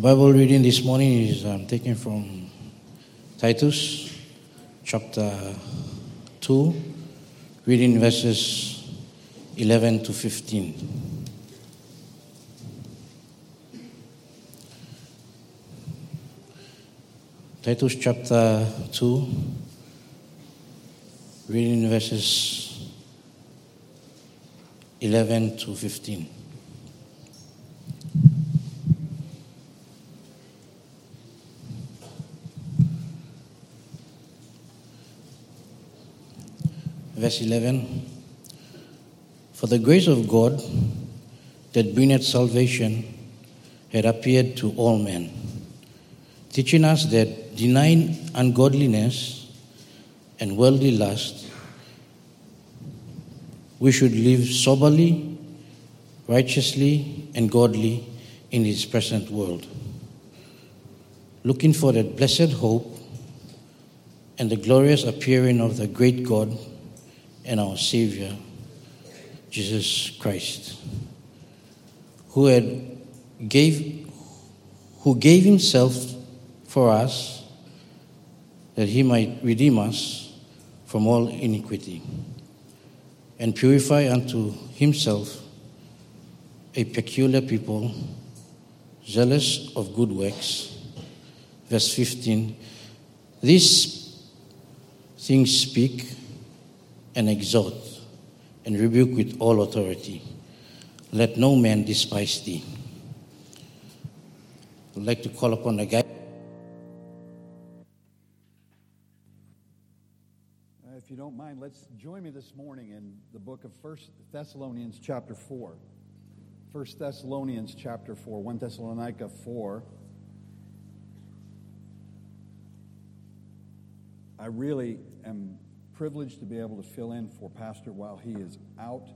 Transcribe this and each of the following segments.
Our Bible reading this morning is um, taken from Titus chapter 2, reading verses 11 to 15. Titus chapter 2, reading verses 11 to 15. Verse 11 For the grace of God that bringeth salvation had appeared to all men, teaching us that denying ungodliness and worldly lust, we should live soberly, righteously, and godly in this present world, looking for that blessed hope and the glorious appearing of the great God and our Savior, Jesus Christ, who had gave who gave himself for us that he might redeem us from all iniquity and purify unto himself a peculiar people zealous of good works. Verse 15 these things speak and exhort and rebuke with all authority. Let no man despise thee. I'd like to call upon the guy. Uh, If you don't mind, let's join me this morning in the book of First Thessalonians chapter 4. First Thessalonians chapter 4, 1 Thessalonica 4. I really am privileged to be able to fill in for Pastor while he is out.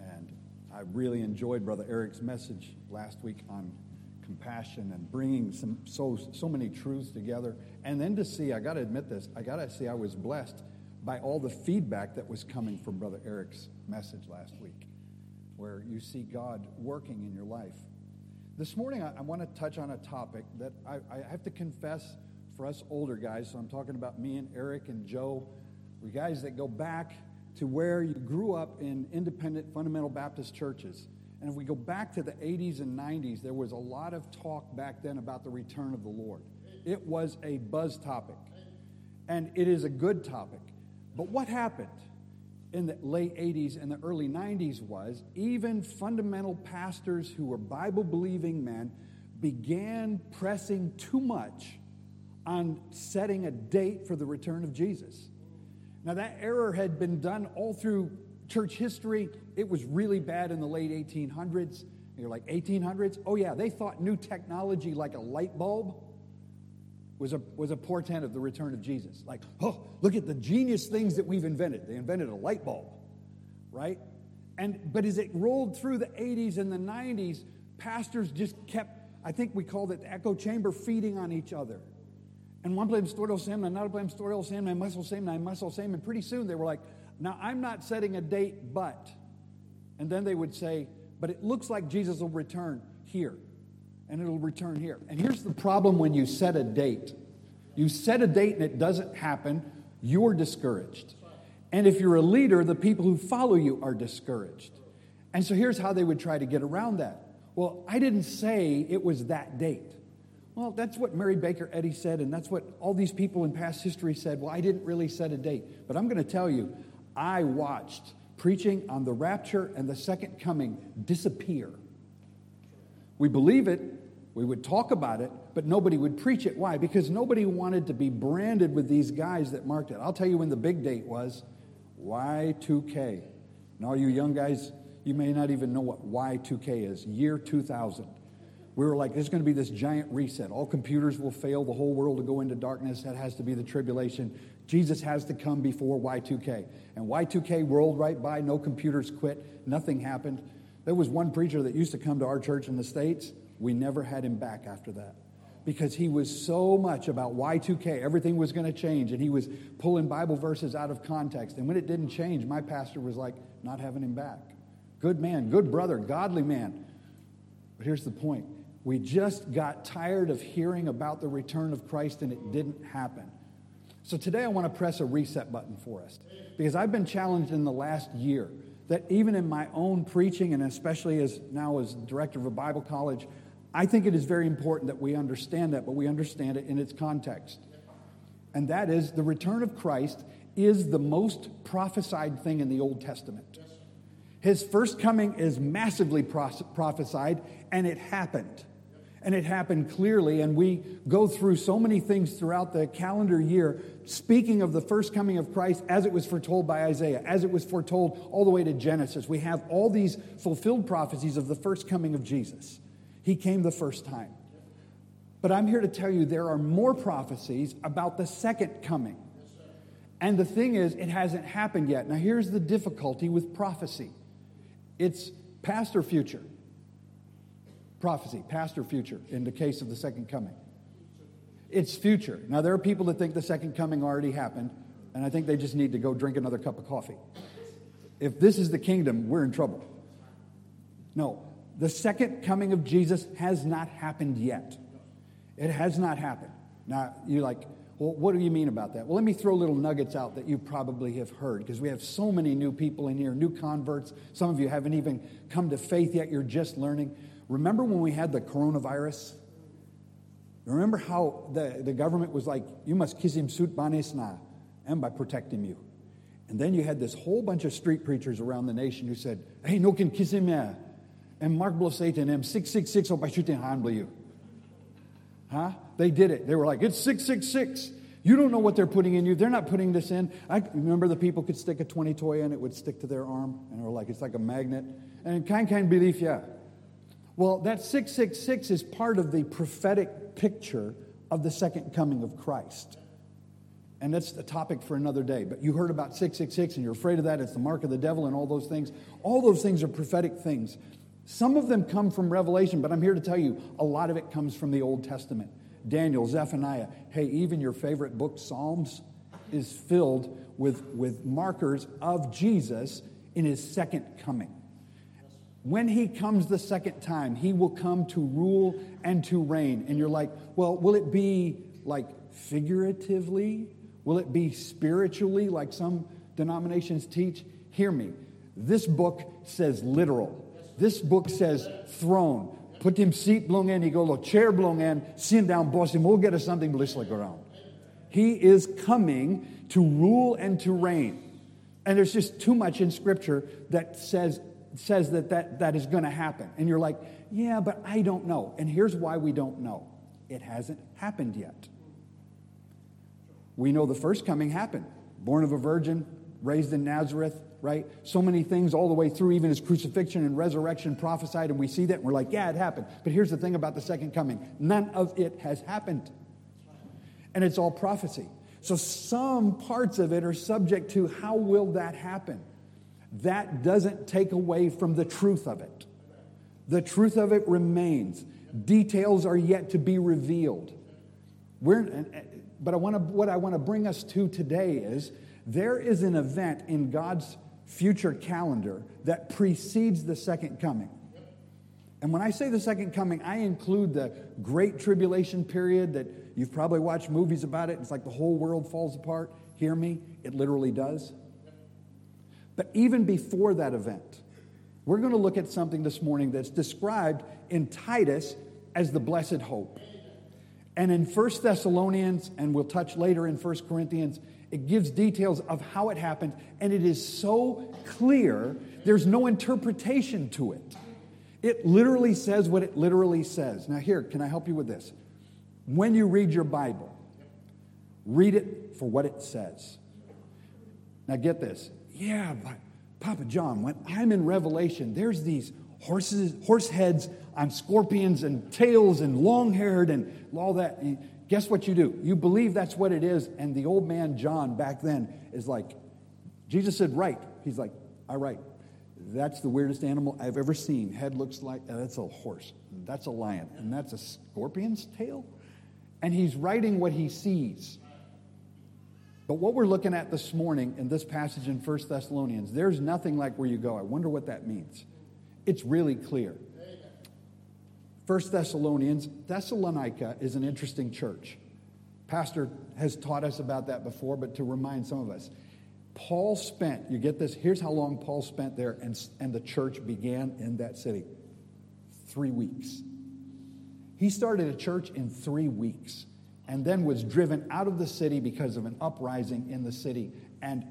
And I really enjoyed Brother Eric's message last week on compassion and bringing some so so many truths together. And then to see, I got to admit this, I got to see I was blessed by all the feedback that was coming from Brother Eric's message last week, where you see God working in your life. This morning, I, I want to touch on a topic that I, I have to confess for us older guys. So I'm talking about me and Eric and Joe. We guys that go back to where you grew up in independent fundamental Baptist churches. And if we go back to the 80s and 90s, there was a lot of talk back then about the return of the Lord. It was a buzz topic, and it is a good topic. But what happened in the late 80s and the early 90s was even fundamental pastors who were Bible believing men began pressing too much on setting a date for the return of Jesus. Now, that error had been done all through church history. It was really bad in the late 1800s. You're like, 1800s? Oh, yeah, they thought new technology like a light bulb was a, was a portent of the return of Jesus. Like, oh, look at the genius things that we've invented. They invented a light bulb, right? And, but as it rolled through the 80s and the 90s, pastors just kept, I think we called it the echo chamber, feeding on each other. And one blamed Stordo Sam, and another blamed Stordo Sam, and I muscle Sam, and I muscle Sam. And pretty soon they were like, now I'm not setting a date, but. And then they would say, but it looks like Jesus will return here, and it'll return here. And here's the problem when you set a date you set a date and it doesn't happen, you're discouraged. And if you're a leader, the people who follow you are discouraged. And so here's how they would try to get around that. Well, I didn't say it was that date. Well, that's what Mary Baker Eddy said, and that's what all these people in past history said. Well, I didn't really set a date. But I'm going to tell you, I watched preaching on the rapture and the second coming disappear. We believe it, we would talk about it, but nobody would preach it. Why? Because nobody wanted to be branded with these guys that marked it. I'll tell you when the big date was Y2K. And all you young guys, you may not even know what Y2K is year 2000. We were like, there's going to be this giant reset. All computers will fail, the whole world will go into darkness. That has to be the tribulation. Jesus has to come before Y2K. And Y2K rolled right by, no computers quit, nothing happened. There was one preacher that used to come to our church in the States. We never had him back after that because he was so much about Y2K. Everything was going to change, and he was pulling Bible verses out of context. And when it didn't change, my pastor was like, not having him back. Good man, good brother, godly man. But here's the point We just got tired of hearing about the return of Christ and it didn't happen. So today I want to press a reset button for us because I've been challenged in the last year that even in my own preaching and especially as now as director of a Bible college, I think it is very important that we understand that, but we understand it in its context. And that is the return of Christ is the most prophesied thing in the Old Testament. His first coming is massively prophesied, and it happened and it happened clearly. And we go through so many things throughout the calendar year, speaking of the first coming of Christ as it was foretold by Isaiah, as it was foretold all the way to Genesis. We have all these fulfilled prophecies of the first coming of Jesus. He came the first time. But I'm here to tell you there are more prophecies about the second coming. And the thing is, it hasn't happened yet. Now, here's the difficulty with prophecy it's past or future prophecy, past or future, in the case of the second coming. It's future. Now, there are people that think the second coming already happened, and I think they just need to go drink another cup of coffee. If this is the kingdom, we're in trouble. No, the second coming of Jesus has not happened yet. It has not happened. Now, you're like, well, what do you mean about that? Well, let me throw little nuggets out that you probably have heard because we have so many new people in here, new converts. Some of you haven't even come to faith yet, you're just learning. Remember when we had the coronavirus? Remember how the, the government was like, you must kiss him suit banesna, and by protecting you. And then you had this whole bunch of street preachers around the nation who said, hey, no can kiss him yeah. And Mark Satan M 666 or by shooting hand you. Huh? They did it. They were like, it's 666. You don't know what they're putting in you. They're not putting this in. I remember the people could stick a 20 toy in, it would stick to their arm, and they were like, it's like a magnet. And kind kind belief, yeah. Well, that 666 is part of the prophetic picture of the second coming of Christ. And that's the topic for another day. But you heard about 666 and you're afraid of that. It's the mark of the devil and all those things. All those things are prophetic things. Some of them come from Revelation, but I'm here to tell you a lot of it comes from the Old Testament. Daniel, Zephaniah, hey, even your favorite book, Psalms, is filled with, with markers of Jesus in his second coming. When he comes the second time, he will come to rule and to reign. And you're like, well, will it be like figuratively? Will it be spiritually, like some denominations teach? Hear me. This book says literal. This book says throne. Put him seat blung in, he go lo chair blung in, sit down, boss him, we'll get us something blisslik around. He is coming to rule and to reign. And there's just too much in scripture that says says that that, that is going to happen. And you're like, yeah, but I don't know. And here's why we don't know it hasn't happened yet. We know the first coming happened born of a virgin, raised in Nazareth, right? So many things all the way through, even his crucifixion and resurrection prophesied, and we see that and we're like, yeah, it happened. But here's the thing about the second coming none of it has happened. And it's all prophecy. So some parts of it are subject to how will that happen? That doesn't take away from the truth of it. The truth of it remains. Details are yet to be revealed. We're, but I want to, what I want to bring us to today is there is an event in God's future calendar that precedes the second coming. And when I say the second coming, I include the great tribulation period that you've probably watched movies about it. It's like the whole world falls apart. Hear me, it literally does. But even before that event, we're going to look at something this morning that's described in Titus as the blessed hope. And in First Thessalonians, and we'll touch later in First Corinthians, it gives details of how it happened, and it is so clear, there's no interpretation to it. It literally says what it literally says. Now, here, can I help you with this? When you read your Bible, read it for what it says. Now, get this yeah, but Papa John, when I'm in Revelation, there's these horses, horse heads on scorpions and tails and long haired and all that. And guess what you do? You believe that's what it is. And the old man John back then is like, Jesus said, right. He's like, all right. That's the weirdest animal I've ever seen. Head looks like uh, that's a horse. That's a lion. And that's a scorpion's tail. And he's writing what he sees. But what we're looking at this morning in this passage in 1 Thessalonians, there's nothing like where you go. I wonder what that means. It's really clear. First Thessalonians, Thessalonica is an interesting church. Pastor has taught us about that before, but to remind some of us, Paul spent, you get this, here's how long Paul spent there, and, and the church began in that city three weeks. He started a church in three weeks and then was driven out of the city because of an uprising in the city and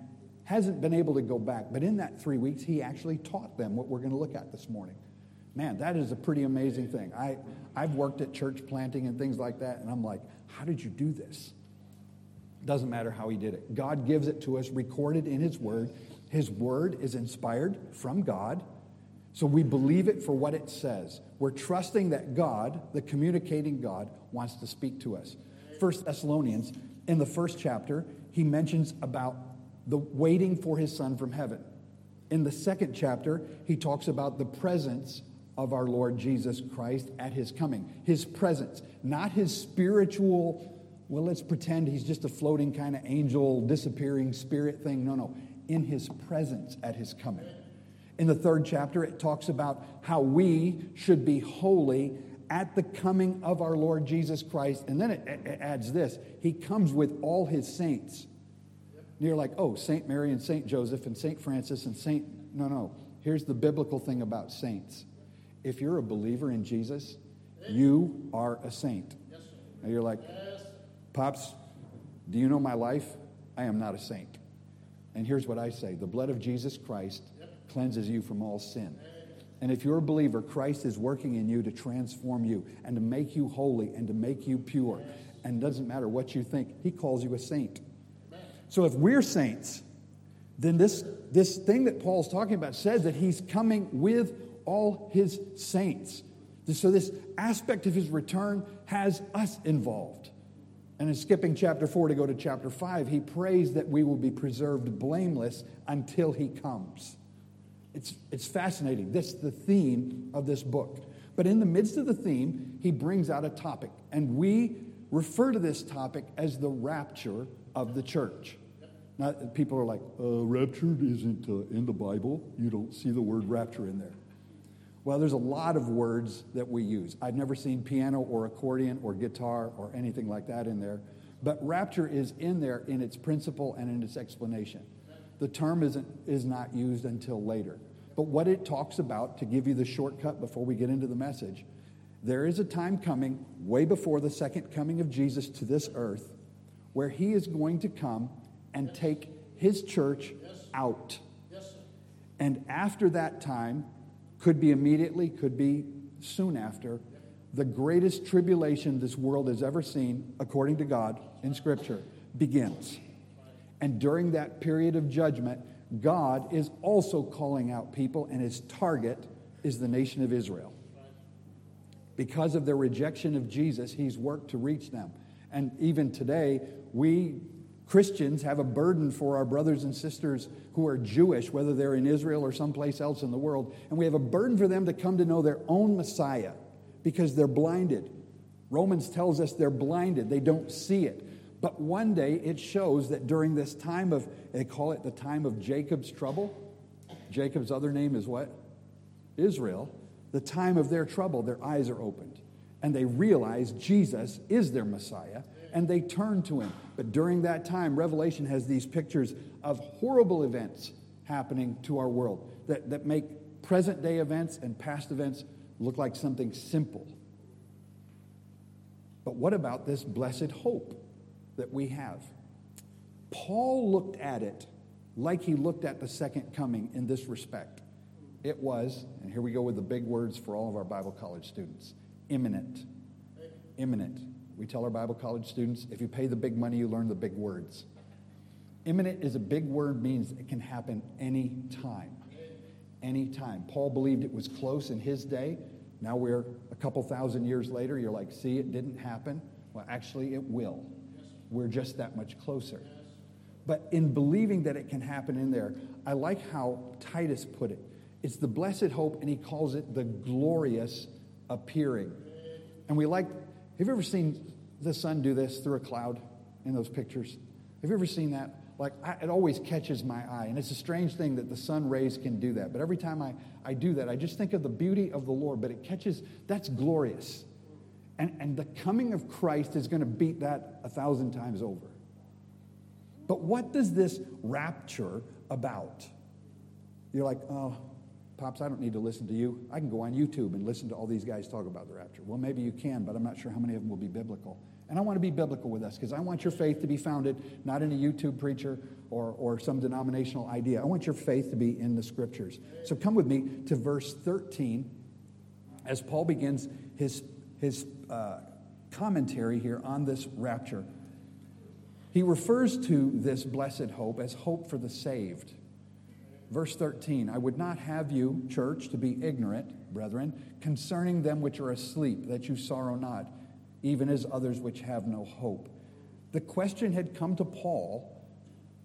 hasn't been able to go back. But in that three weeks, he actually taught them what we're going to look at this morning. Man, that is a pretty amazing thing. I, I've worked at church planting and things like that, and I'm like, how did you do this? Doesn't matter how he did it. God gives it to us recorded in his word. His word is inspired from God. So we believe it for what it says. We're trusting that God, the communicating God, wants to speak to us. First Thessalonians, in the first chapter, he mentions about the waiting for his son from heaven. In the second chapter, he talks about the presence of our Lord Jesus Christ at his coming. His presence, not his spiritual well, let's pretend he's just a floating kind of angel, disappearing spirit thing. No, no. In his presence at his coming. In the third chapter, it talks about how we should be holy at the coming of our Lord Jesus Christ. And then it, it adds this He comes with all his saints. And you're like, oh, St. Mary and St. Joseph and St. Francis and St. No, no. Here's the biblical thing about saints. If you're a believer in Jesus, you are a saint. Now you're like, Pops, do you know my life? I am not a saint. And here's what I say the blood of Jesus Christ cleanses you from all sin. And if you're a believer, Christ is working in you to transform you and to make you holy and to make you pure. And it doesn't matter what you think, He calls you a saint. So if we're saints, then this, this thing that Paul's talking about says that He's coming with all His saints. So this aspect of His return has us involved. And in skipping chapter 4 to go to chapter 5, he prays that we will be preserved blameless until he comes. It's, it's fascinating. This the theme of this book. But in the midst of the theme, he brings out a topic. And we refer to this topic as the rapture of the church. Now, people are like, uh, rapture isn't uh, in the Bible. You don't see the word rapture in there. Well, there's a lot of words that we use. I've never seen piano or accordion or guitar or anything like that in there, but rapture is in there in its principle and in its explanation. The term isn't, is not used until later. But what it talks about, to give you the shortcut before we get into the message, there is a time coming, way before the second coming of Jesus to this earth, where he is going to come and take his church out. And after that time, could be immediately, could be soon after. The greatest tribulation this world has ever seen, according to God in Scripture, begins. And during that period of judgment, God is also calling out people, and his target is the nation of Israel. Because of their rejection of Jesus, he's worked to reach them. And even today, we Christians have a burden for our brothers and sisters who are Jewish, whether they're in Israel or someplace else in the world, and we have a burden for them to come to know their own Messiah because they're blinded. Romans tells us they're blinded, they don't see it. But one day it shows that during this time of, they call it the time of Jacob's trouble. Jacob's other name is what? Israel. The time of their trouble, their eyes are opened. And they realize Jesus is their Messiah and they turn to him. But during that time, Revelation has these pictures of horrible events happening to our world that, that make present day events and past events look like something simple. But what about this blessed hope that we have? Paul looked at it like he looked at the second coming in this respect. It was, and here we go with the big words for all of our Bible college students imminent. Imminent. We tell our Bible college students if you pay the big money, you learn the big words. Imminent is a big word, means it can happen any time. Any time. Paul believed it was close in his day. Now we're a couple thousand years later. You're like, see, it didn't happen. Well, actually, it will. We're just that much closer. But in believing that it can happen in there, I like how Titus put it. It's the blessed hope, and he calls it the glorious appearing. And we like have you ever seen the sun do this through a cloud in those pictures? Have you ever seen that? like I, it always catches my eye. And it's a strange thing that the sun rays can do that. But every time I, I do that, I just think of the beauty of the Lord. But it catches, that's glorious. And, and the coming of Christ is going to beat that a thousand times over. But what does this rapture about? You're like, oh, Pops, I don't need to listen to you. I can go on YouTube and listen to all these guys talk about the rapture. Well, maybe you can, but I'm not sure how many of them will be biblical. And I want to be biblical with us because I want your faith to be founded not in a YouTube preacher or, or some denominational idea. I want your faith to be in the scriptures. So come with me to verse 13 as Paul begins his, his uh, commentary here on this rapture. He refers to this blessed hope as hope for the saved. Verse 13 I would not have you, church, to be ignorant, brethren, concerning them which are asleep, that you sorrow not even as others which have no hope. The question had come to Paul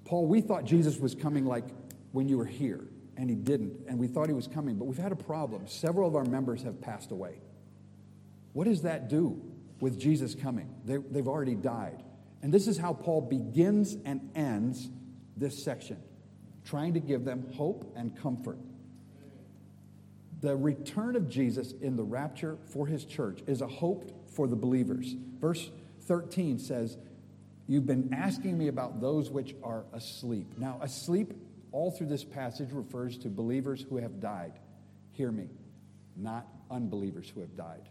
Paul, we thought Jesus was coming like when you were here, and he didn't, and we thought he was coming, but we've had a problem. Several of our members have passed away. What does that do with Jesus coming? They, they've already died. And this is how Paul begins and ends this section, trying to give them hope and comfort. The return of Jesus in the rapture for his church is a hope for the believers. Verse 13 says, You've been asking me about those which are asleep. Now, asleep, all through this passage, refers to believers who have died. Hear me, not unbelievers who have died.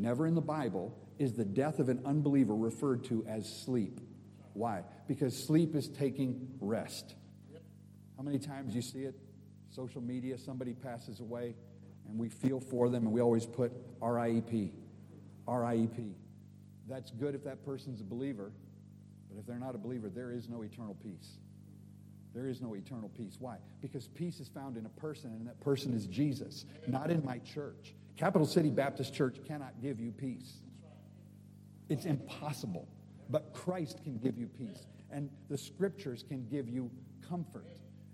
Never in the Bible is the death of an unbeliever referred to as sleep. Why? Because sleep is taking rest. How many times you see it? Social media, somebody passes away, and we feel for them, and we always put RIEP. RIEP. That's good if that person's a believer, but if they're not a believer, there is no eternal peace. There is no eternal peace. Why? Because peace is found in a person, and that person is Jesus, not in my church. Capital City Baptist Church cannot give you peace. It's impossible. But Christ can give you peace, and the scriptures can give you comfort.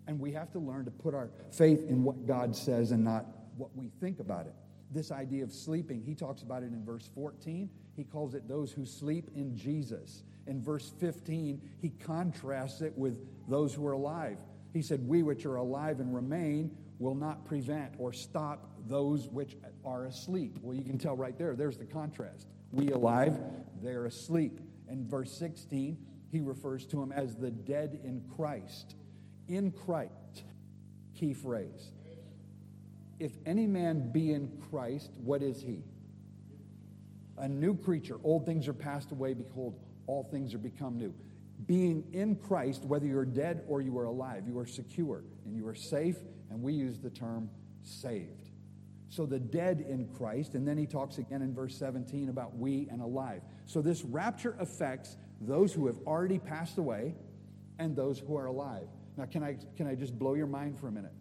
And we have to learn to put our faith in what God says and not what we think about it this idea of sleeping. He talks about it in verse 14. He calls it those who sleep in Jesus. In verse 15, he contrasts it with those who are alive. He said, We which are alive and remain will not prevent or stop those which are asleep. Well, you can tell right there, there's the contrast. We alive, they're asleep. In verse 16, he refers to them as the dead in Christ. In Christ, key phrase. If any man be in Christ, what is he? A new creature. Old things are passed away. Behold, all things are become new. Being in Christ, whether you're dead or you are alive, you are secure and you are safe, and we use the term saved. So the dead in Christ, and then he talks again in verse 17 about we and alive. So this rapture affects those who have already passed away and those who are alive. Now, can I, can I just blow your mind for a minute?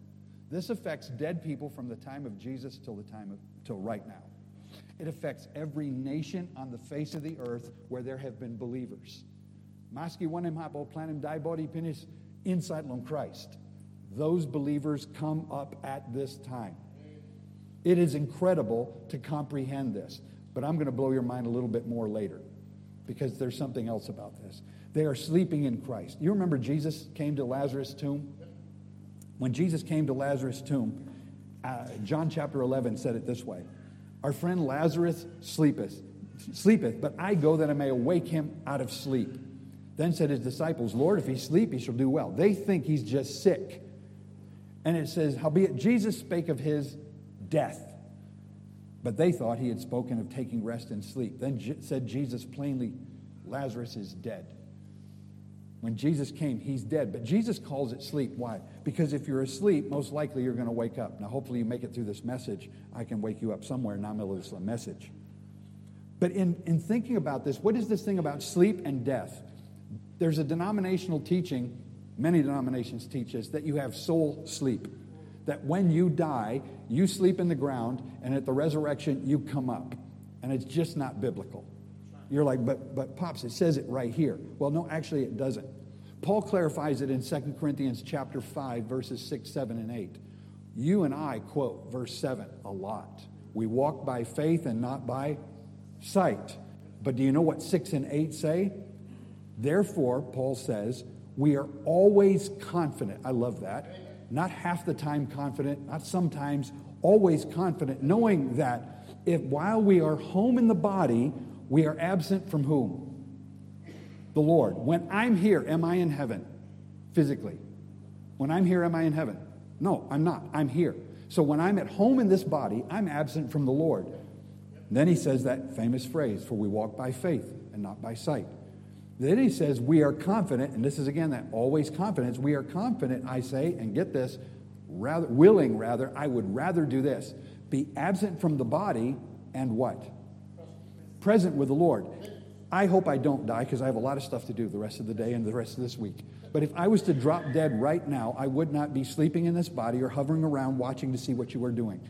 This affects dead people from the time of Jesus till the time of till right now. It affects every nation on the face of the earth where there have been believers. Maski wanem hapo planem di body pinis inside on Christ. Those believers come up at this time. It is incredible to comprehend this, but I'm going to blow your mind a little bit more later because there's something else about this. They are sleeping in Christ. You remember Jesus came to Lazarus' tomb? When Jesus came to Lazarus' tomb, uh, John chapter 11 said it this way Our friend Lazarus sleepeth, sleepeth, but I go that I may awake him out of sleep. Then said his disciples, Lord, if he sleep, he shall do well. They think he's just sick. And it says, Howbeit Jesus spake of his death. But they thought he had spoken of taking rest and sleep. Then said Jesus plainly, Lazarus is dead. When Jesus came, he's dead. But Jesus calls it sleep. Why? Because if you're asleep, most likely you're going to wake up. Now, hopefully, you make it through this message. I can wake you up somewhere the middle of this message. But in, in thinking about this, what is this thing about sleep and death? There's a denominational teaching, many denominations teach us, that you have soul sleep. That when you die, you sleep in the ground, and at the resurrection, you come up. And it's just not biblical. You're like, but, but Pops, it says it right here. Well, no, actually it doesn't. Paul clarifies it in 2 Corinthians chapter 5, verses 6, 7, and 8. You and I quote verse 7 a lot. We walk by faith and not by sight. But do you know what 6 and 8 say? Therefore, Paul says, we are always confident. I love that. Not half the time confident, not sometimes, always confident, knowing that if while we are home in the body, we are absent from whom? The Lord. When I'm here, am I in heaven physically? When I'm here, am I in heaven? No, I'm not. I'm here. So when I'm at home in this body, I'm absent from the Lord. Then he says that famous phrase, for we walk by faith and not by sight. Then he says, we are confident, and this is again that always confidence. We are confident, I say, and get this, rather willing rather, I would rather do this. Be absent from the body and what? Present with the Lord. I hope I don't die because I have a lot of stuff to do the rest of the day and the rest of this week. But if I was to drop dead right now, I would not be sleeping in this body or hovering around watching to see what you are doing.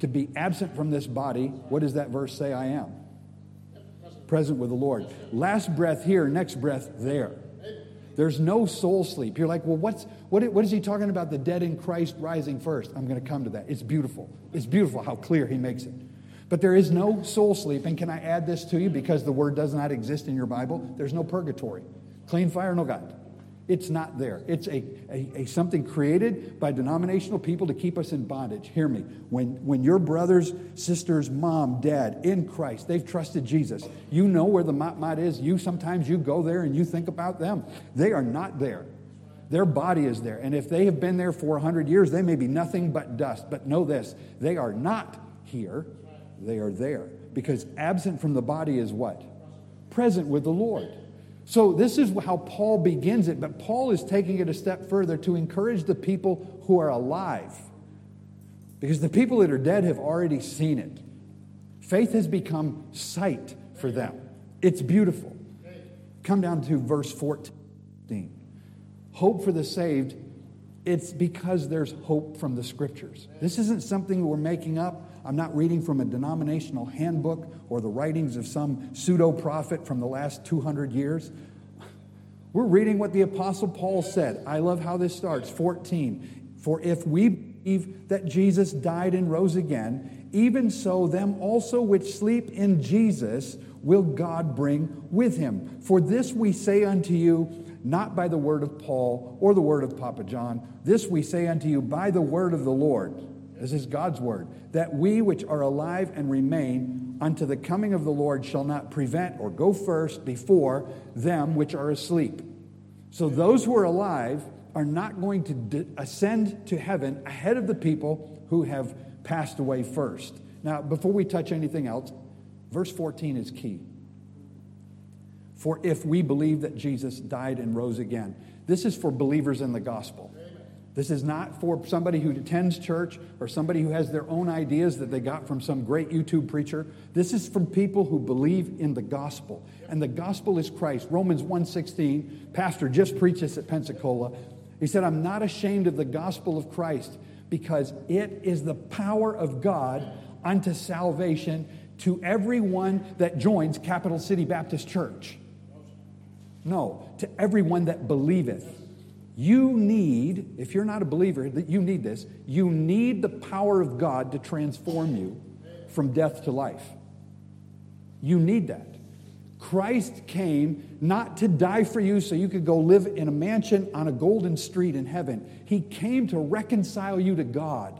To be absent from this body, what does that verse say I am? Present with the Lord. Last breath here, next breath there. There's no soul sleep. You're like, well, what's, what, what is he talking about? The dead in Christ rising first. I'm going to come to that. It's beautiful. It's beautiful how clear he makes it. But there is no soul sleep. And can I add this to you? Because the word does not exist in your Bible, there's no purgatory. Clean fire, no God. It's not there. It's a, a, a, something created by denominational people to keep us in bondage. Hear me. When, when your brothers, sisters, mom, dad in Christ, they've trusted Jesus, you know where the matmat is. You sometimes you go there and you think about them. They are not there. Their body is there. And if they have been there for 100 years, they may be nothing but dust. But know this they are not here, they are there. Because absent from the body is what? Present with the Lord. So, this is how Paul begins it, but Paul is taking it a step further to encourage the people who are alive. Because the people that are dead have already seen it. Faith has become sight for them. It's beautiful. Come down to verse 14. Hope for the saved, it's because there's hope from the scriptures. This isn't something we're making up. I'm not reading from a denominational handbook or the writings of some pseudo prophet from the last 200 years. We're reading what the Apostle Paul said. I love how this starts 14. For if we believe that Jesus died and rose again, even so, them also which sleep in Jesus will God bring with him. For this we say unto you, not by the word of Paul or the word of Papa John. This we say unto you by the word of the Lord this is God's word. That we which are alive and remain unto the coming of the Lord shall not prevent or go first before them which are asleep. So those who are alive are not going to ascend to heaven ahead of the people who have passed away first. Now, before we touch anything else, verse 14 is key. For if we believe that Jesus died and rose again, this is for believers in the gospel. This is not for somebody who attends church or somebody who has their own ideas that they got from some great YouTube preacher. This is from people who believe in the gospel. And the gospel is Christ. Romans 1:16, pastor just preached this at Pensacola. He said, "I'm not ashamed of the gospel of Christ because it is the power of God unto salvation to everyone that joins Capital City Baptist Church." No, to everyone that believeth. You need, if you're not a believer, that you need this. You need the power of God to transform you from death to life. You need that. Christ came not to die for you so you could go live in a mansion on a golden street in heaven. He came to reconcile you to God.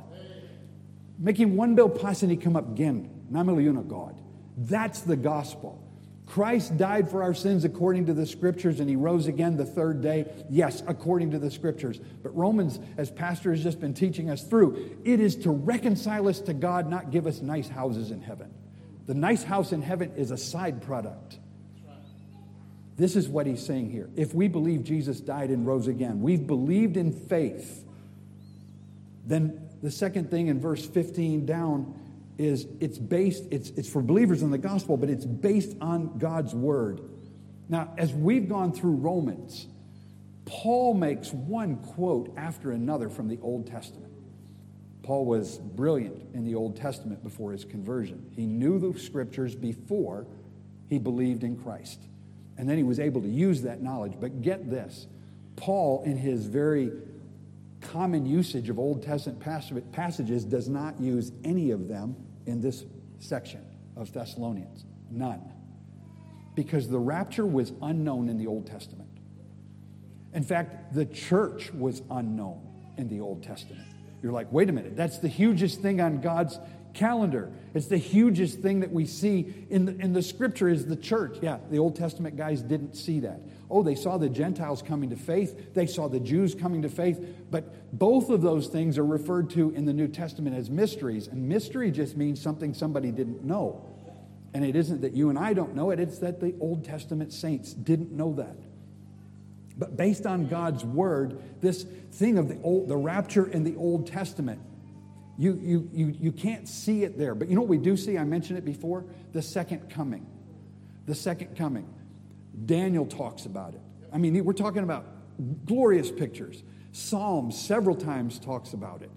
Making one bill pass and he come up again. Namiliuna God. That's the gospel. Christ died for our sins according to the scriptures and he rose again the third day. Yes, according to the scriptures. But Romans, as Pastor has just been teaching us through, it is to reconcile us to God, not give us nice houses in heaven. The nice house in heaven is a side product. This is what he's saying here. If we believe Jesus died and rose again, we've believed in faith, then the second thing in verse 15 down is it's based, it's, it's for believers in the gospel, but it's based on God's word. Now, as we've gone through Romans, Paul makes one quote after another from the Old Testament. Paul was brilliant in the Old Testament before his conversion. He knew the scriptures before he believed in Christ. And then he was able to use that knowledge. But get this Paul, in his very common usage of Old Testament passages, does not use any of them in this section of Thessalonians? None. Because the rapture was unknown in the Old Testament. In fact, the church was unknown in the Old Testament. You're like, wait a minute, that's the hugest thing on God's calendar. It's the hugest thing that we see in the, in the scripture is the church. Yeah, the Old Testament guys didn't see that. Oh, they saw the Gentiles coming to faith, they saw the Jews coming to faith, but both of those things are referred to in the New Testament as mysteries. And mystery just means something somebody didn't know. And it isn't that you and I don't know it, it's that the Old Testament saints didn't know that. But based on God's word, this thing of the, old, the rapture in the Old Testament, you, you, you, you can't see it there. But you know what we do see? I mentioned it before the second coming. The second coming. Daniel talks about it. I mean, we're talking about glorious pictures. Psalms several times talks about it.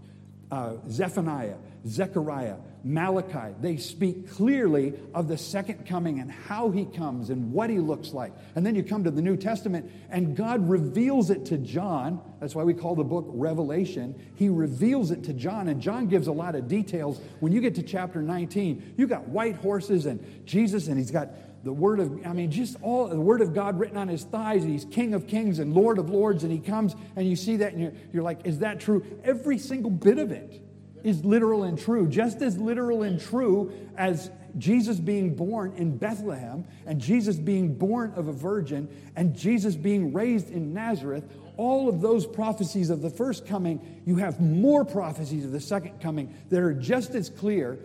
Uh, Zephaniah, Zechariah, Malachi, they speak clearly of the second coming and how he comes and what he looks like. And then you come to the New Testament and God reveals it to John. That's why we call the book Revelation. He reveals it to John, and John gives a lot of details. When you get to chapter 19, you got white horses and Jesus, and he's got the word of, I mean, just all the word of God written on his thighs, and he's King of Kings and Lord of Lords, and he comes and you see that, and you're, you're like, is that true? Every single bit of it is literal and true, just as literal and true as Jesus being born in Bethlehem, and Jesus being born of a virgin, and Jesus being raised in Nazareth. All of those prophecies of the first coming, you have more prophecies of the second coming that are just as clear.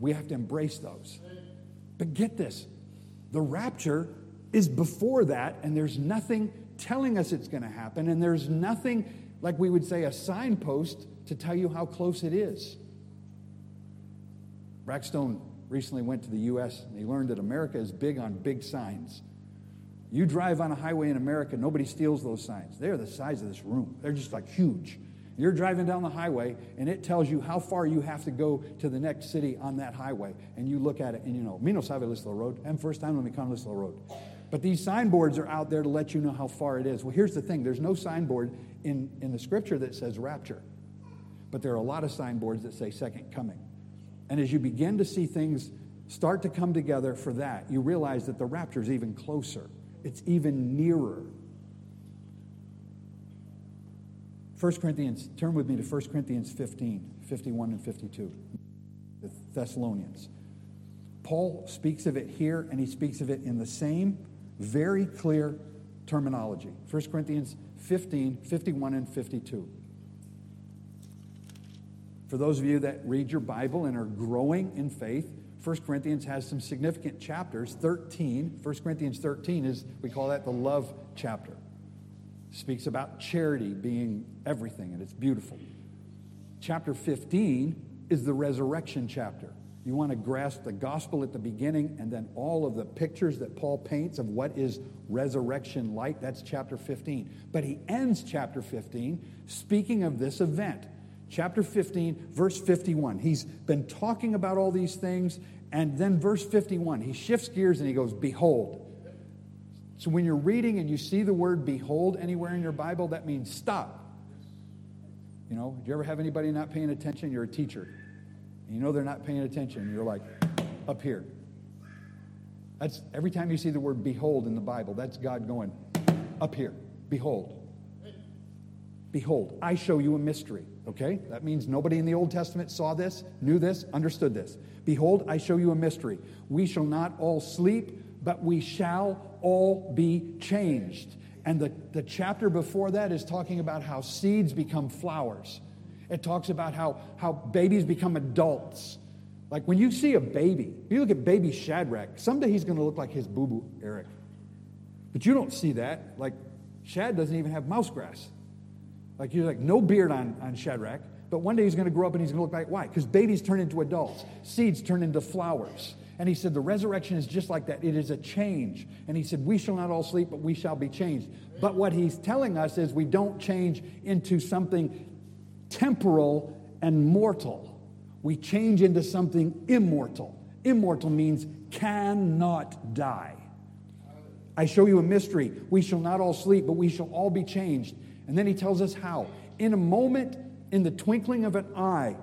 We have to embrace those. But get this the rapture is before that, and there's nothing telling us it's going to happen, and there's nothing, like we would say, a signpost to tell you how close it is. Brackstone recently went to the U.S. and he learned that America is big on big signs. You drive on a highway in America, nobody steals those signs. They're the size of this room, they're just like huge. You're driving down the highway, and it tells you how far you have to go to the next city on that highway. And you look at it, and you know, me no sabe this road. And first time when we come this road. But these signboards are out there to let you know how far it is. Well, here's the thing there's no signboard in, in the scripture that says rapture, but there are a lot of signboards that say second coming. And as you begin to see things start to come together for that, you realize that the rapture is even closer, it's even nearer 1 Corinthians, turn with me to 1 Corinthians 15, 51 and 52. The Thessalonians. Paul speaks of it here, and he speaks of it in the same very clear terminology. 1 Corinthians 15, 51 and 52. For those of you that read your Bible and are growing in faith, 1 Corinthians has some significant chapters. 13, 1 Corinthians 13 is, we call that the love chapter speaks about charity being everything, and it's beautiful. Chapter 15 is the resurrection chapter. You want to grasp the gospel at the beginning and then all of the pictures that Paul paints of what is resurrection like. That's chapter 15. But he ends chapter 15 speaking of this event. Chapter 15, verse 51. He's been talking about all these things, and then verse 51, he shifts gears and he goes, Behold, so when you're reading and you see the word behold anywhere in your Bible, that means stop. You know, do you ever have anybody not paying attention? You're a teacher. You know they're not paying attention. You're like, up here. That's every time you see the word behold in the Bible, that's God going, up here. Behold. Behold, I show you a mystery. Okay? That means nobody in the Old Testament saw this, knew this, understood this. Behold, I show you a mystery. We shall not all sleep but we shall all be changed. And the, the chapter before that is talking about how seeds become flowers. It talks about how, how babies become adults. Like when you see a baby, you look at baby Shadrach, someday he's going to look like his boo boo, Eric. But you don't see that. Like Shad doesn't even have mouse grass. Like you're like no beard on, on Shadrach. But one day he's going to grow up and he's going to look like why? Because babies turn into adults, seeds turn into flowers. And he said, The resurrection is just like that. It is a change. And he said, We shall not all sleep, but we shall be changed. But what he's telling us is we don't change into something temporal and mortal. We change into something immortal. Immortal means cannot die. I show you a mystery. We shall not all sleep, but we shall all be changed. And then he tells us how. In a moment, in the twinkling of an eye,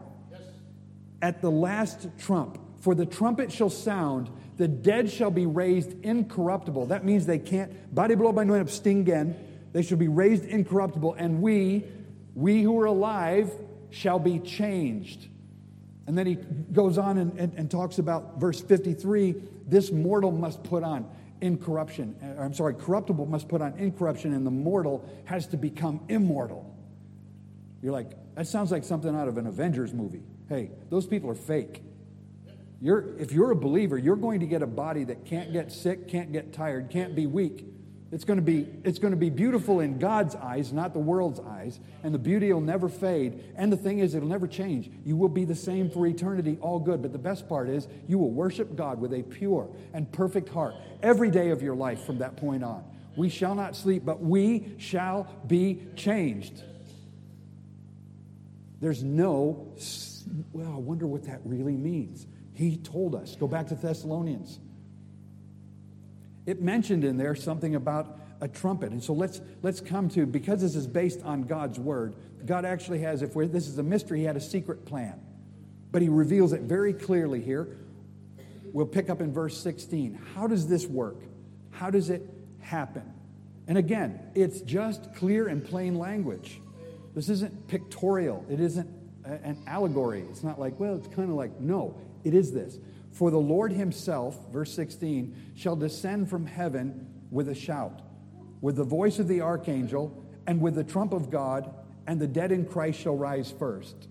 at the last trump, for the trumpet shall sound, the dead shall be raised incorruptible. That means they can't, body blow by no abstingen. They shall be raised incorruptible, and we, we who are alive, shall be changed. And then he goes on and, and, and talks about verse 53 this mortal must put on incorruption. Uh, I'm sorry, corruptible must put on incorruption, and the mortal has to become immortal. You're like, that sounds like something out of an Avengers movie. Hey, those people are fake. You're, if you're a believer, you're going to get a body that can't get sick, can't get tired, can't be weak. It's going to be, it's going to be beautiful in God's eyes, not the world's eyes, and the beauty will never fade. And the thing is, it'll never change. You will be the same for eternity, all good. But the best part is, you will worship God with a pure and perfect heart every day of your life from that point on. We shall not sleep, but we shall be changed. There's no, well, I wonder what that really means. He told us. Go back to Thessalonians. It mentioned in there something about a trumpet. And so let's, let's come to, because this is based on God's word, God actually has, if this is a mystery, he had a secret plan. But he reveals it very clearly here. We'll pick up in verse 16. How does this work? How does it happen? And again, it's just clear and plain language. This isn't pictorial. It isn't an allegory. It's not like, well, it's kind of like, no, it is this For the Lord himself, verse 16, shall descend from heaven with a shout, with the voice of the archangel, and with the trump of God, and the dead in Christ shall rise first.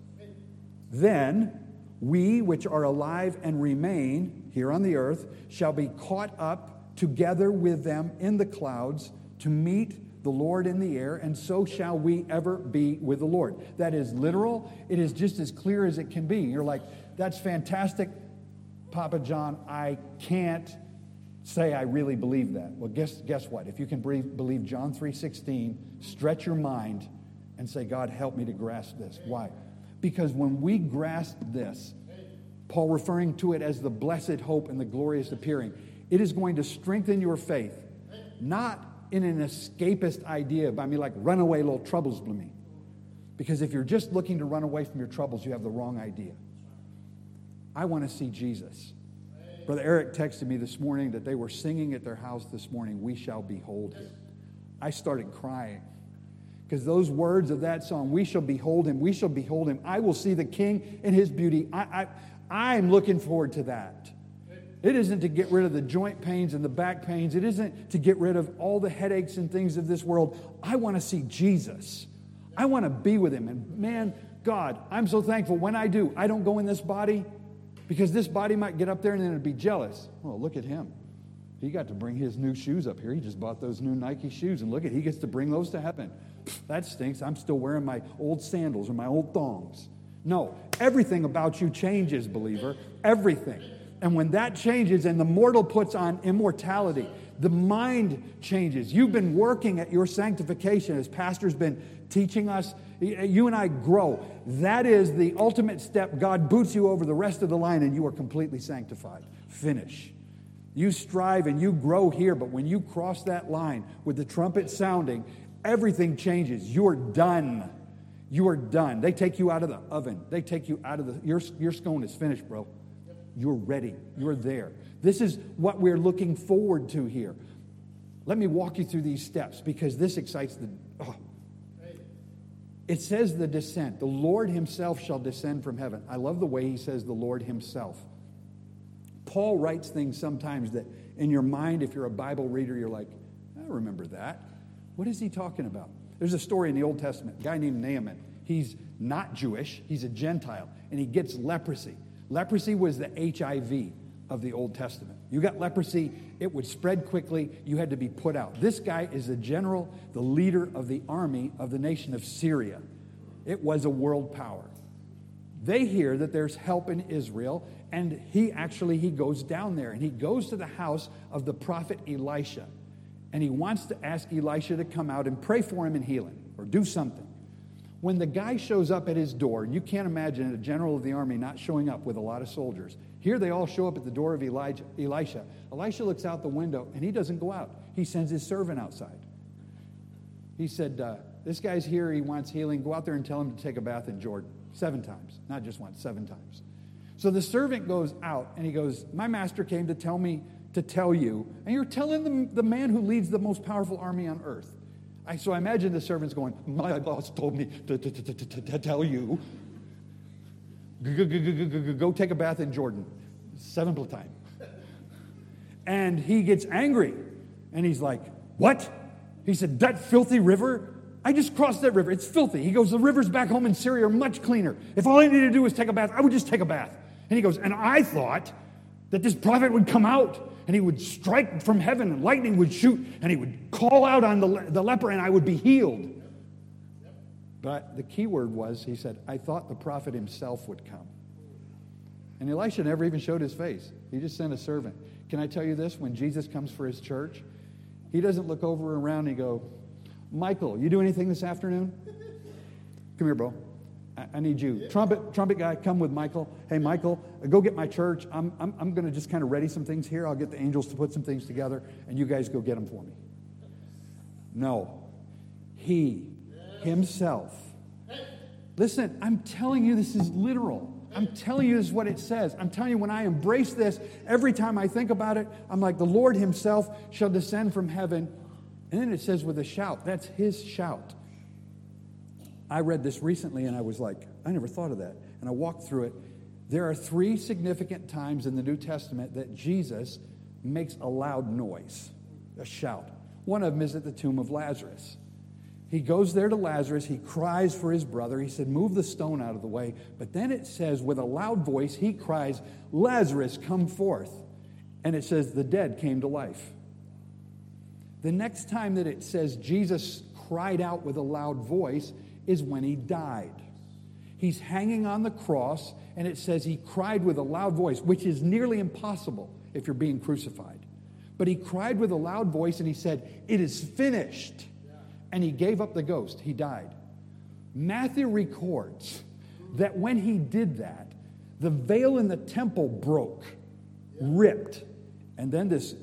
Then we which are alive and remain here on the earth shall be caught up together with them in the clouds to meet the Lord in the air, and so shall we ever be with the Lord. That is literal. It is just as clear as it can be. You're like, that's fantastic, Papa John. I can't say I really believe that. Well, guess, guess what? If you can believe John 3.16, stretch your mind and say, God, help me to grasp this. Why? Because when we grasp this, Paul referring to it as the blessed hope and the glorious appearing, it is going to strengthen your faith, not in an escapist idea by me like run away little troubles me. Because if you're just looking to run away from your troubles, you have the wrong idea. I want to see Jesus. Brother Eric texted me this morning that they were singing at their house this morning, We Shall Behold Him. I started crying because those words of that song, We shall behold Him, we shall behold Him, I will see the King in His beauty. I, I, I'm looking forward to that. It isn't to get rid of the joint pains and the back pains. It isn't to get rid of all the headaches and things of this world. I want to see Jesus. I want to be with him. And man, God, I'm so thankful when I do. I don't go in this body because this body might get up there and then it'd be jealous. Well, look at him. He got to bring his new shoes up here. He just bought those new Nike shoes, and look at he gets to bring those to heaven. That stinks. I'm still wearing my old sandals or my old thongs. No, everything about you changes, believer. Everything. And when that changes and the mortal puts on immortality, the mind changes. You've been working at your sanctification as pastor's been teaching us you and I grow. That is the ultimate step. God boots you over the rest of the line and you are completely sanctified. Finish. You strive and you grow here, but when you cross that line with the trumpet sounding, everything changes. You're done. You are done. They take you out of the oven. They take you out of the, your, your scone is finished, bro. You're ready. You're there. This is what we're looking forward to here. Let me walk you through these steps because this excites the, it says the descent. The Lord Himself shall descend from heaven. I love the way He says the Lord Himself. Paul writes things sometimes that in your mind, if you're a Bible reader, you're like, I remember that. What is he talking about? There's a story in the Old Testament, a guy named Naaman. He's not Jewish, he's a Gentile, and he gets leprosy. Leprosy was the HIV of the Old Testament. You got leprosy, it would spread quickly, you had to be put out. This guy is the general, the leader of the army of the nation of Syria. It was a world power. They hear that there's help in Israel, and he actually he goes down there and he goes to the house of the prophet Elisha. And he wants to ask Elisha to come out and pray for him and heal him or do something. When the guy shows up at his door, you can't imagine a general of the army not showing up with a lot of soldiers. Here they all show up at the door of Elijah, Elisha. Elisha looks out the window and he doesn't go out. He sends his servant outside. He said, uh, This guy's here. He wants healing. Go out there and tell him to take a bath in Jordan seven times. Not just once, seven times. So the servant goes out and he goes, My master came to tell me to tell you. And you're telling the, the man who leads the most powerful army on earth. I, so I imagine the servants going, My boss told me to, to, to, to, tell you, go, go, take a bath in Jordan, seventh time. And he gets angry and he's like, What? He said, That filthy river? I just crossed that river. It's filthy. He goes, The rivers back home in Syria are much cleaner. If all I needed to do was take a bath, I would just take a bath. And he goes, And I thought that this prophet would come out and he would strike from heaven and lightning would shoot and he would call out on the, le- the leper and I would be healed. But the key word was, he said, I thought the prophet himself would come. And Elisha never even showed his face. He just sent a servant. Can I tell you this? When Jesus comes for his church, he doesn't look over and around and go, Michael, you do anything this afternoon? Come here, bro. I, need you. Trumpet, trumpet guy, come with Michael. Hey, Michael, go get my church. I'm, I'm, I'm going to just kind of ready some things here. I'll get the angels to put some things together, and you guys go get them for me. No. He himself. Listen, I'm telling you, this is literal. I'm telling you, this is what it says. I'm telling you, when I embrace this, every time I think about it, I'm like, the Lord Himself shall descend from heaven. And then it says with a shout. That's His shout. I read this recently and I was like, I never thought of that. And I walked through it. There are three significant times in the New Testament that Jesus makes a loud noise, a shout. One of them is at the tomb of Lazarus. He goes there to Lazarus. He cries for his brother. He said, Move the stone out of the way. But then it says, with a loud voice, he cries, Lazarus, come forth. And it says, The dead came to life. The next time that it says Jesus cried out with a loud voice, is when he died. He's hanging on the cross, and it says he cried with a loud voice, which is nearly impossible if you're being crucified. But he cried with a loud voice and he said, It is finished. And he gave up the ghost. He died. Matthew records that when he did that, the veil in the temple broke, ripped. And then this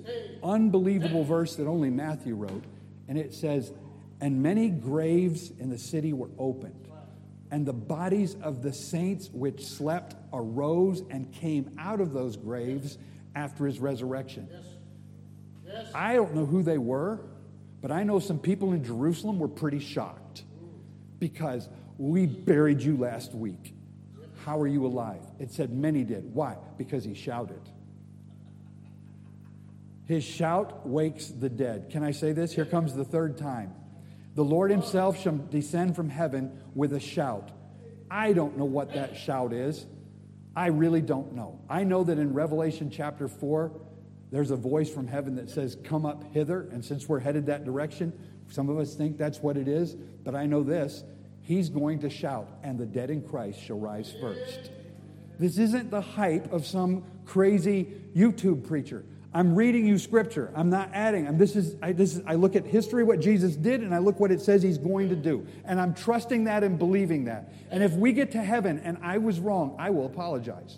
unbelievable verse that only Matthew wrote, and it says, and many graves in the city were opened. And the bodies of the saints which slept arose and came out of those graves after his resurrection. Yes. Yes. I don't know who they were, but I know some people in Jerusalem were pretty shocked because we buried you last week. How are you alive? It said many did. Why? Because he shouted. His shout wakes the dead. Can I say this? Here comes the third time. The Lord himself shall descend from heaven with a shout. I don't know what that shout is. I really don't know. I know that in Revelation chapter 4, there's a voice from heaven that says, Come up hither. And since we're headed that direction, some of us think that's what it is. But I know this He's going to shout, and the dead in Christ shall rise first. This isn't the hype of some crazy YouTube preacher. I'm reading you scripture. I'm not adding. I'm, this is, I, this is, I look at history, what Jesus did, and I look what it says he's going to do. And I'm trusting that and believing that. And if we get to heaven and I was wrong, I will apologize.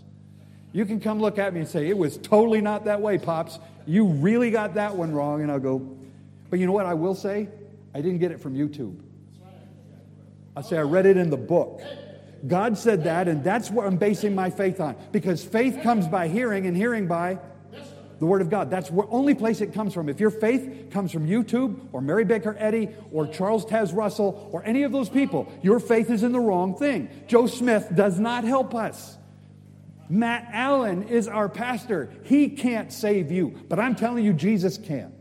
You can come look at me and say, it was totally not that way, Pops. You really got that one wrong. And I'll go, but you know what I will say? I didn't get it from YouTube. I'll say I read it in the book. God said that, and that's what I'm basing my faith on. Because faith comes by hearing, and hearing by the Word of God. That's the only place it comes from. If your faith comes from YouTube or Mary Baker Eddy or Charles Taze Russell or any of those people, your faith is in the wrong thing. Joe Smith does not help us. Matt Allen is our pastor. He can't save you, but I'm telling you, Jesus can.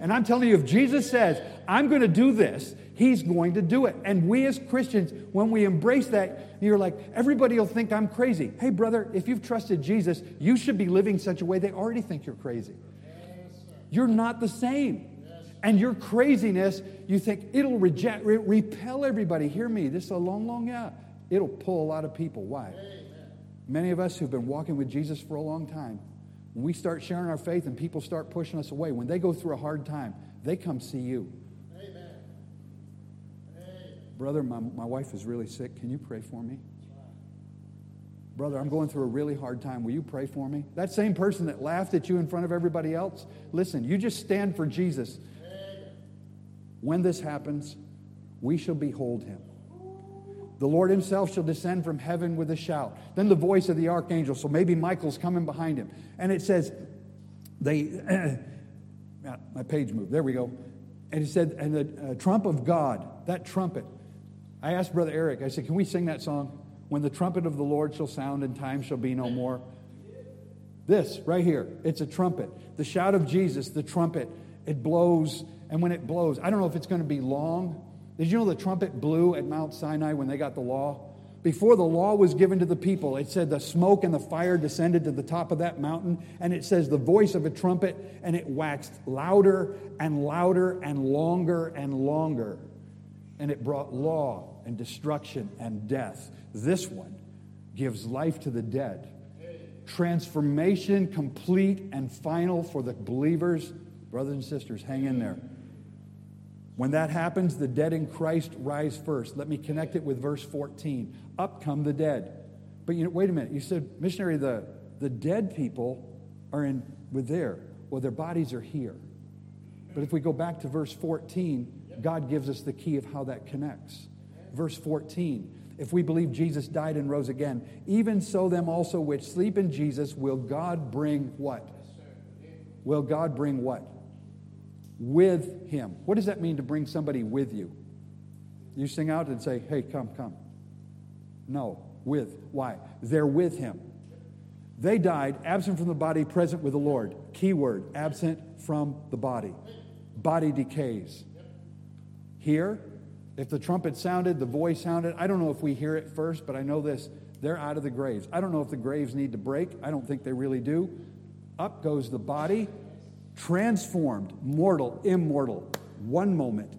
And I'm telling you, if Jesus says, I'm going to do this, He's going to do it. And we as Christians, when we embrace that, you're like, everybody will think I'm crazy. Hey, brother, if you've trusted Jesus, you should be living such a way they already think you're crazy. You're not the same. And your craziness, you think it'll reject, re- repel everybody. Hear me, this is a long, long yeah. It'll pull a lot of people. Why? Many of us who've been walking with Jesus for a long time, when we start sharing our faith and people start pushing us away, when they go through a hard time, they come see you. Brother, my, my wife is really sick. Can you pray for me? Brother, I'm going through a really hard time. Will you pray for me? That same person that laughed at you in front of everybody else, listen, you just stand for Jesus. When this happens, we shall behold him. The Lord himself shall descend from heaven with a shout. Then the voice of the archangel, so maybe Michael's coming behind him. And it says, they, my page moved. There we go. And he said, and the uh, trump of God, that trumpet. I asked Brother Eric, I said, can we sing that song? When the trumpet of the Lord shall sound and time shall be no more. This right here, it's a trumpet. The shout of Jesus, the trumpet, it blows. And when it blows, I don't know if it's going to be long. Did you know the trumpet blew at Mount Sinai when they got the law? Before the law was given to the people, it said the smoke and the fire descended to the top of that mountain. And it says the voice of a trumpet, and it waxed louder and louder and longer and longer. And it brought law and destruction and death. This one gives life to the dead transformation complete and final for the believers. Brothers and sisters, hang in there. When that happens, the dead in Christ rise first. Let me connect it with verse 14. Up come the dead. But you know, wait a minute. You said, missionary, the, the dead people are in with there. Well, their bodies are here. But if we go back to verse 14, God gives us the key of how that connects. Verse 14 if we believe Jesus died and rose again, even so them also which sleep in Jesus will God bring what? Will God bring what? With him. What does that mean to bring somebody with you? You sing out and say, hey, come, come. No, with. Why? They're with him. They died absent from the body, present with the Lord. Keyword absent from the body. Body decays. Here, if the trumpet sounded, the voice sounded, I don't know if we hear it first, but I know this they're out of the graves. I don't know if the graves need to break. I don't think they really do. Up goes the body, transformed, mortal, immortal. One moment,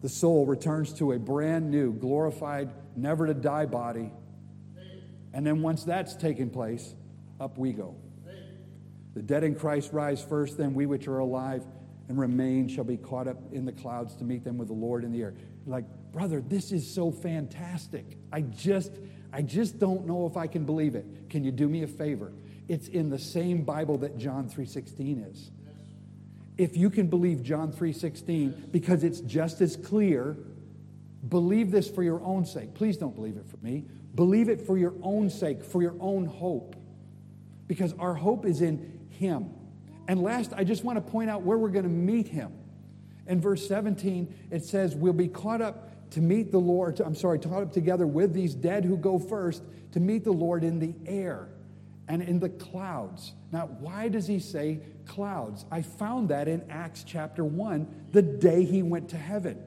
the soul returns to a brand new, glorified, never to die body. And then once that's taken place, up we go. The dead in Christ rise first, then we which are alive and remain shall be caught up in the clouds to meet them with the Lord in the air. Like, brother, this is so fantastic. I just, I just don't know if I can believe it. Can you do me a favor? It's in the same Bible that John 3:16 is. If you can believe John 3:16 because it's just as clear, believe this for your own sake. Please don't believe it for me. Believe it for your own sake, for your own hope. Because our hope is in him. And last, I just want to point out where we're going to meet him. In verse 17, it says, We'll be caught up to meet the Lord. I'm sorry, caught up together with these dead who go first to meet the Lord in the air and in the clouds. Now, why does he say clouds? I found that in Acts chapter 1, the day he went to heaven.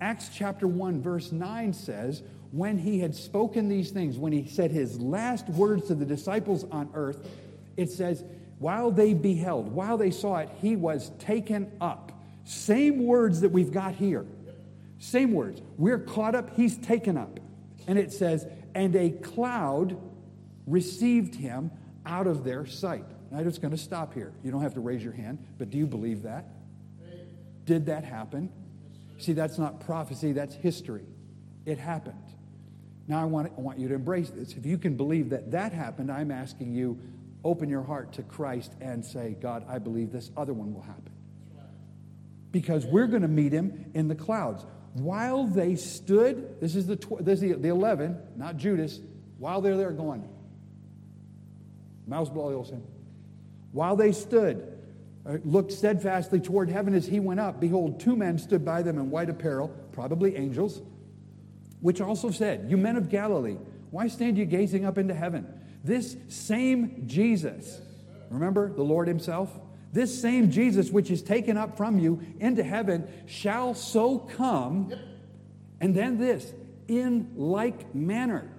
Acts chapter 1, verse 9 says, When he had spoken these things, when he said his last words to the disciples on earth, it says, while they beheld, while they saw it, he was taken up. Same words that we've got here. Same words. We're caught up, he's taken up. And it says, and a cloud received him out of their sight. I'm just going to stop here. You don't have to raise your hand, but do you believe that? Did that happen? See, that's not prophecy, that's history. It happened. Now I want, I want you to embrace this. If you can believe that that happened, I'm asking you, open your heart to Christ and say, God, I believe this other one will happen. Because we're going to meet him in the clouds. While they stood, this is the, tw- this is the, the 11, not Judas, while they're there going, mouse blows him. While they stood, uh, looked steadfastly toward heaven as he went up, behold, two men stood by them in white apparel, probably angels, which also said, You men of Galilee, why stand you gazing up into heaven? This same Jesus, remember the Lord Himself? This same Jesus, which is taken up from you into heaven, shall so come. And then this, in like manner,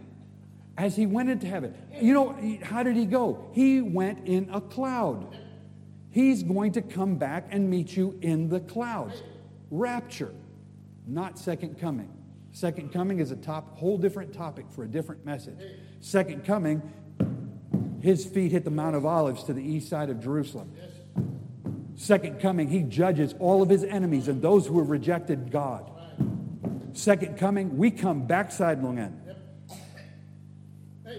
as he went into heaven. You know, how did he go? He went in a cloud. He's going to come back and meet you in the clouds. Rapture, not second coming. Second coming is a top, whole different topic for a different message. Second coming his feet hit the Mount of Olives to the east side of Jerusalem. Second coming, he judges all of his enemies and those who have rejected God. Second coming, we come backside long end.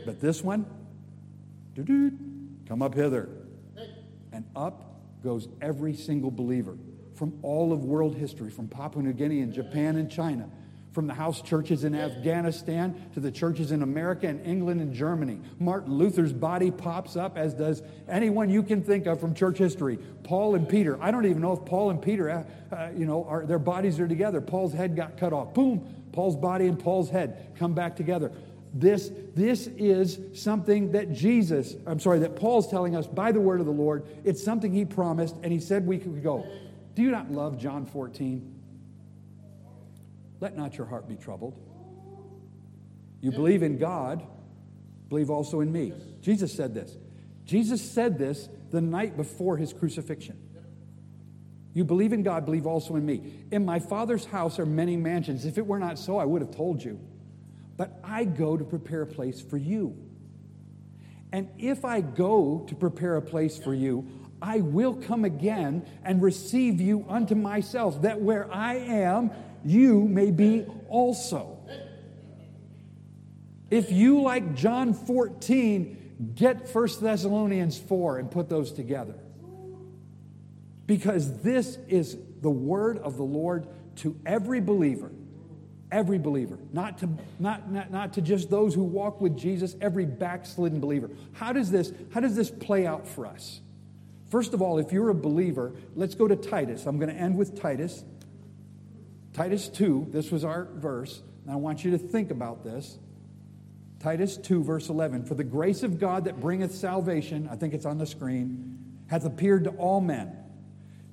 But this one, come up hither. And up goes every single believer from all of world history, from Papua New Guinea and Japan and China, from the house churches in Afghanistan to the churches in America and England and Germany. Martin Luther's body pops up, as does anyone you can think of from church history. Paul and Peter. I don't even know if Paul and Peter, uh, uh, you know, are, their bodies are together. Paul's head got cut off. Boom, Paul's body and Paul's head come back together. This, this is something that Jesus, I'm sorry, that Paul's telling us by the word of the Lord. It's something he promised, and he said we could go. Do you not love John 14? Let not your heart be troubled. You believe in God, believe also in me. Jesus said this. Jesus said this the night before his crucifixion. You believe in God, believe also in me. In my Father's house are many mansions. If it were not so, I would have told you. But I go to prepare a place for you. And if I go to prepare a place for you, I will come again and receive you unto myself, that where I am, you may be also. If you, like John 14, get 1 Thessalonians 4 and put those together. Because this is the word of the Lord to every believer. Every believer, not to, not, not, not to just those who walk with Jesus, every backslidden believer. How does this, how does this play out for us? First of all, if you're a believer, let's go to Titus. I'm going to end with Titus. Titus 2, this was our verse, and I want you to think about this. Titus 2, verse 11. For the grace of God that bringeth salvation, I think it's on the screen, hath appeared to all men,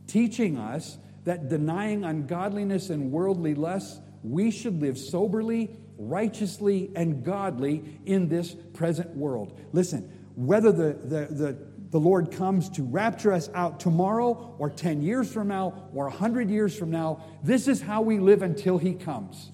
teaching us that denying ungodliness and worldly lusts, we should live soberly, righteously, and godly in this present world. Listen, whether the, the, the the Lord comes to rapture us out tomorrow or 10 years from now or 100 years from now. This is how we live until He comes.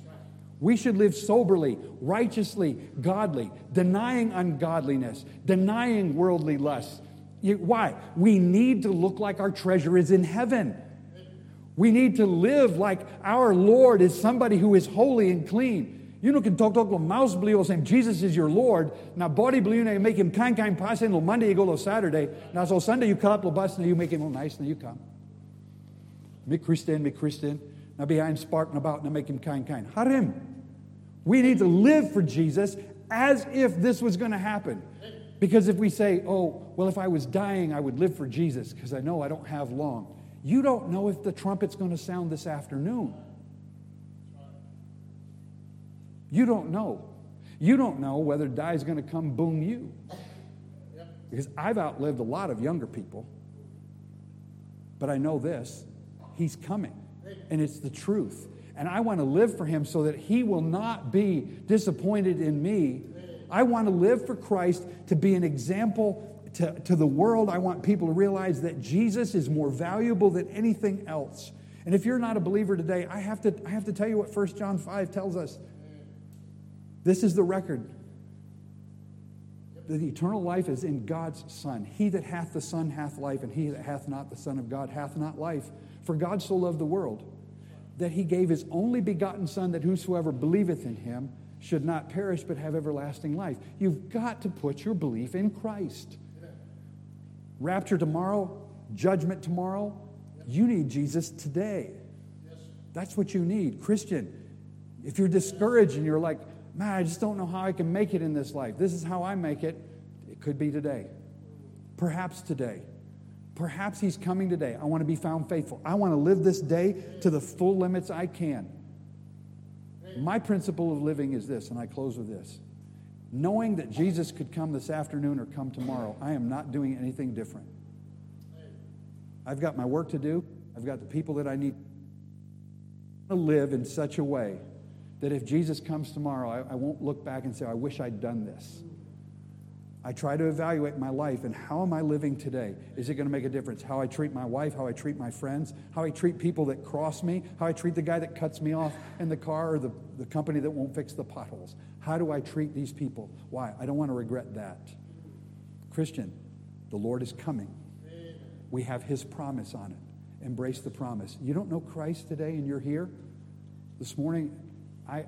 We should live soberly, righteously, godly, denying ungodliness, denying worldly lusts. Why? We need to look like our treasure is in heaven. We need to live like our Lord is somebody who is holy and clean. You know, can talk talk lo mouse blio saying Jesus is your Lord. Now body blio you make him kind kind passing lo Monday you go lo Saturday. Now so Sunday you cut up bus now you make him lo nice and you come. Me Christian, me Christian. Now behind sparking about now make him kind kind. Harim. We need to live for Jesus as if this was going to happen. Because if we say, oh, well, if I was dying, I would live for Jesus because I know I don't have long. You don't know if the trumpet's going to sound this afternoon. You don't know. You don't know whether die is going to come boom you. Because I've outlived a lot of younger people. But I know this He's coming, and it's the truth. And I want to live for Him so that He will not be disappointed in me. I want to live for Christ to be an example to, to the world. I want people to realize that Jesus is more valuable than anything else. And if you're not a believer today, I have to, I have to tell you what 1 John 5 tells us. This is the record. The eternal life is in God's Son. He that hath the Son hath life, and he that hath not the Son of God hath not life. For God so loved the world that he gave his only begotten Son, that whosoever believeth in him should not perish but have everlasting life. You've got to put your belief in Christ. Rapture tomorrow, judgment tomorrow. You need Jesus today. That's what you need. Christian, if you're discouraged and you're like, man, I just don't know how I can make it in this life. This is how I make it. It could be today. Perhaps today. Perhaps He's coming today. I want to be found faithful. I want to live this day to the full limits I can. My principle of living is this, and I close with this. Knowing that Jesus could come this afternoon or come tomorrow, I am not doing anything different. I've got my work to do, I've got the people that I need to live in such a way that if Jesus comes tomorrow, I, I, won't look back and say, I wish I'd done this. I try to evaluate my life and how am I living today? Is it going to make a difference? How I treat my wife, how I treat my friends, how I treat people that cross me, how I treat the guy that cuts me off in the car or the, the company that won't fix the potholes. How do I treat these people? Why? I don't want to regret that. Christian, the Lord is coming. We have His promise on it. Embrace the promise. You don't know Christ today and you're here? This morning, I, I,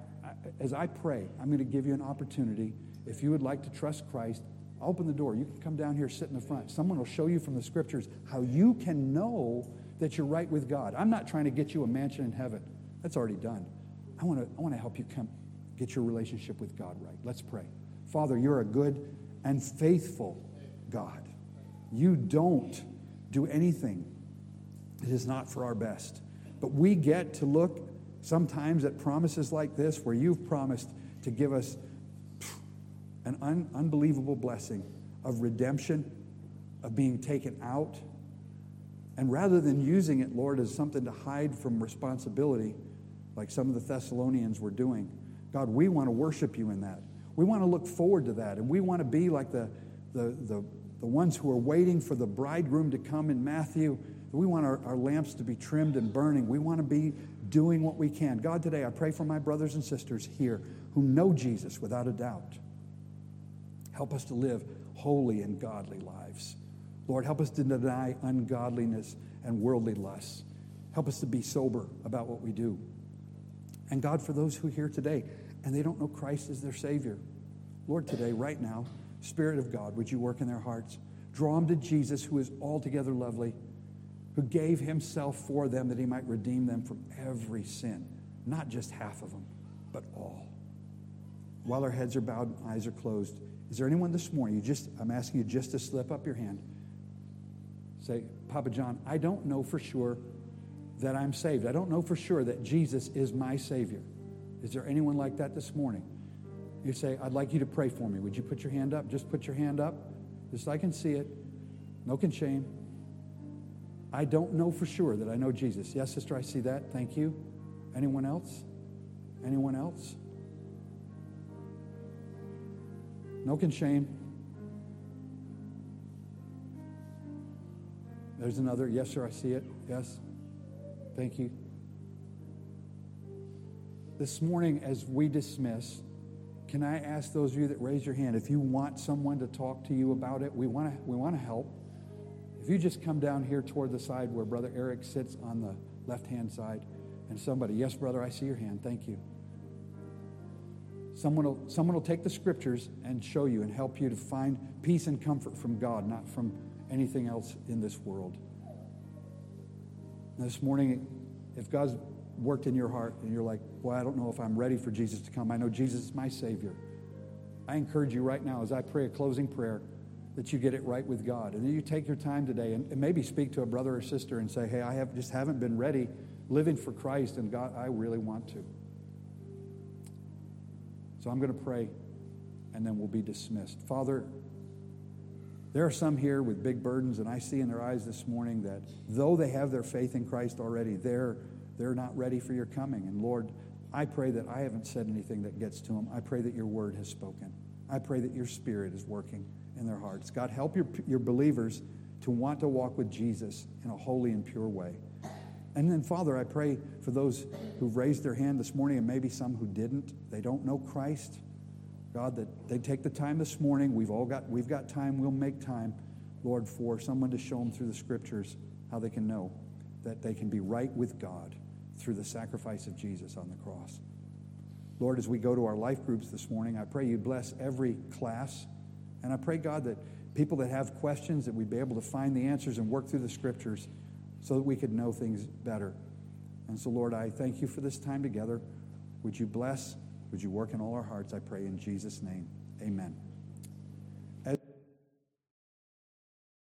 as I pray, I'm going to give you an opportunity. If you would like to trust Christ, open the door. You can come down here, sit in the front. Someone will show you from the scriptures how you can know that you're right with God. I'm not trying to get you a mansion in heaven, that's already done. I want to I want to help you come get your relationship with God right. Let's pray. Father, you're a good and faithful God. You don't do anything that is not for our best. But we get to look sometimes at promises like this where you've promised to give us an un- unbelievable blessing of redemption, of being taken out. And rather than using it, Lord, as something to hide from responsibility, like some of the Thessalonians were doing, God, we want to worship you in that. We want to look forward to that. And we want to be like the, the, the, the ones who are waiting for the bridegroom to come in Matthew. We want our, our lamps to be trimmed and burning. We want to be doing what we can. God, today I pray for my brothers and sisters here who know Jesus without a doubt. Help us to live holy and godly lives. Lord, help us to deny ungodliness and worldly lusts. Help us to be sober about what we do. And God, for those who here today and they don't know Christ as their Savior, Lord, today, right now, Spirit of God, would you work in their hearts? Draw them to Jesus, who is altogether lovely, who gave himself for them that he might redeem them from every sin, not just half of them, but all. While our heads are bowed and eyes are closed, is there anyone this morning? You just, I'm asking you just to slip up your hand. Say, Papa John, I don't know for sure that I'm saved. I don't know for sure that Jesus is my Savior. Is there anyone like that this morning? You say, I'd like you to pray for me. Would you put your hand up? Just put your hand up, just so I can see it. No can shame. I don't know for sure that I know Jesus. Yes, sister, I see that. Thank you. Anyone else? Anyone else? No can shame. There's another. Yes, sir, I see it. Yes. Thank you. This morning, as we dismiss, can I ask those of you that raise your hand, if you want someone to talk to you about it, we want to we want to help. If you just come down here toward the side where Brother Eric sits on the left hand side, and somebody, yes, brother, I see your hand. Thank you. Someone will, someone will take the scriptures and show you and help you to find peace and comfort from God, not from anything else in this world. This morning, if God's worked in your heart and you're like, well, I don't know if I'm ready for Jesus to come. I know Jesus is my Savior. I encourage you right now as I pray a closing prayer that you get it right with God. And then you take your time today and, and maybe speak to a brother or sister and say, hey, I have just haven't been ready living for Christ, and God, I really want to. So I'm going to pray, and then we'll be dismissed. Father, there are some here with big burdens, and I see in their eyes this morning that though they have their faith in Christ already, they're they're not ready for your coming. And Lord, I pray that I haven't said anything that gets to them. I pray that your word has spoken. I pray that your spirit is working in their hearts. God, help your, your believers to want to walk with Jesus in a holy and pure way. And then, Father, I pray for those who've raised their hand this morning and maybe some who didn't. They don't know Christ. God, that they take the time this morning. We've all got, we've got time. We'll make time, Lord, for someone to show them through the scriptures how they can know that they can be right with God through the sacrifice of Jesus on the cross. Lord, as we go to our life groups this morning, I pray you bless every class. And I pray, God, that people that have questions, that we'd be able to find the answers and work through the scriptures so that we could know things better. And so, Lord, I thank you for this time together. Would you bless? Would you work in all our hearts? I pray in Jesus' name. Amen.